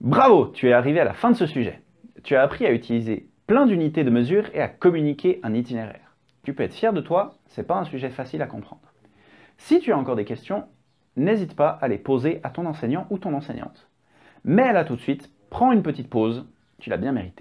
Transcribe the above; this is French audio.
Bravo, tu es arrivé à la fin de ce sujet. Tu as appris à utiliser plein d'unités de mesure et à communiquer un itinéraire. Tu peux être fier de toi, c'est pas un sujet facile à comprendre. Si tu as encore des questions, n'hésite pas à les poser à ton enseignant ou ton enseignante. Mais là tout de suite, prends une petite pause, tu l'as bien mérité.